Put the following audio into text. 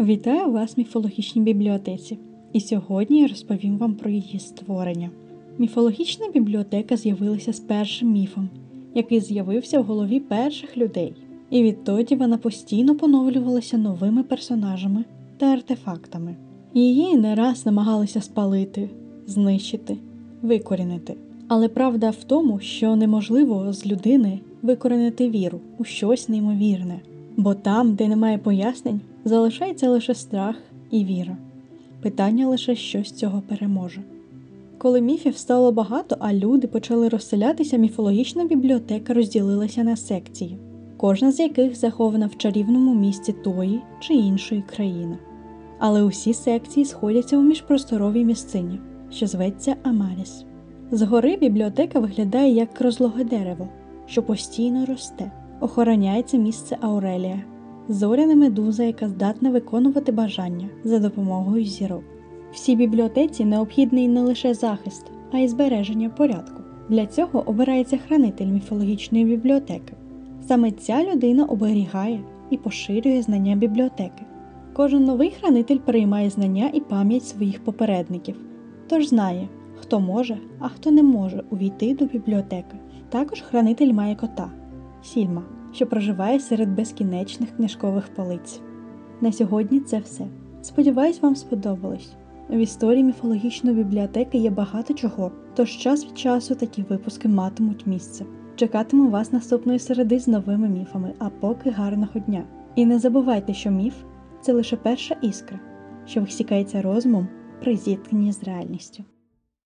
Вітаю вас в міфологічній бібліотеці, і сьогодні я розповім вам про її створення. Міфологічна бібліотека з'явилася з першим міфом, який з'явився в голові перших людей, і відтоді вона постійно поновлювалася новими персонажами та артефактами. Її не раз намагалися спалити, знищити, викорінити. Але правда в тому, що неможливо з людини викорінити віру у щось неймовірне, бо там, де немає пояснень, залишається лише страх і віра. Питання лише що з цього переможе. Коли міфів стало багато, а люди почали розселятися, міфологічна бібліотека розділилася на секції, кожна з яких захована в чарівному місці тої чи іншої країни. Але усі секції сходяться у міжпросторовій місцині, що зветься Амаріс. Згори бібліотека виглядає як розлоге дерево, що постійно росте. Охороняється місце Аурелія, зоряна медуза, яка здатна виконувати бажання за допомогою зірок. Всій бібліотеці необхідний не лише захист, а й збереження порядку. Для цього обирається хранитель міфологічної бібліотеки. Саме ця людина оберігає і поширює знання бібліотеки. Кожен новий хранитель переймає знання і пам'ять своїх попередників, тож знає, хто може, а хто не може увійти до бібліотеки. Також хранитель має кота Сільма, що проживає серед безкінечних книжкових полиць. На сьогодні це все. Сподіваюсь, вам сподобалось. В історії міфологічної бібліотеки є багато чого, тож час від часу такі випуски матимуть місце. Чекатиму вас наступної середи з новими міфами, а поки гарного дня. І не забувайте, що міф це лише перша іскра, що висікається розумом при зіткненні з реальністю.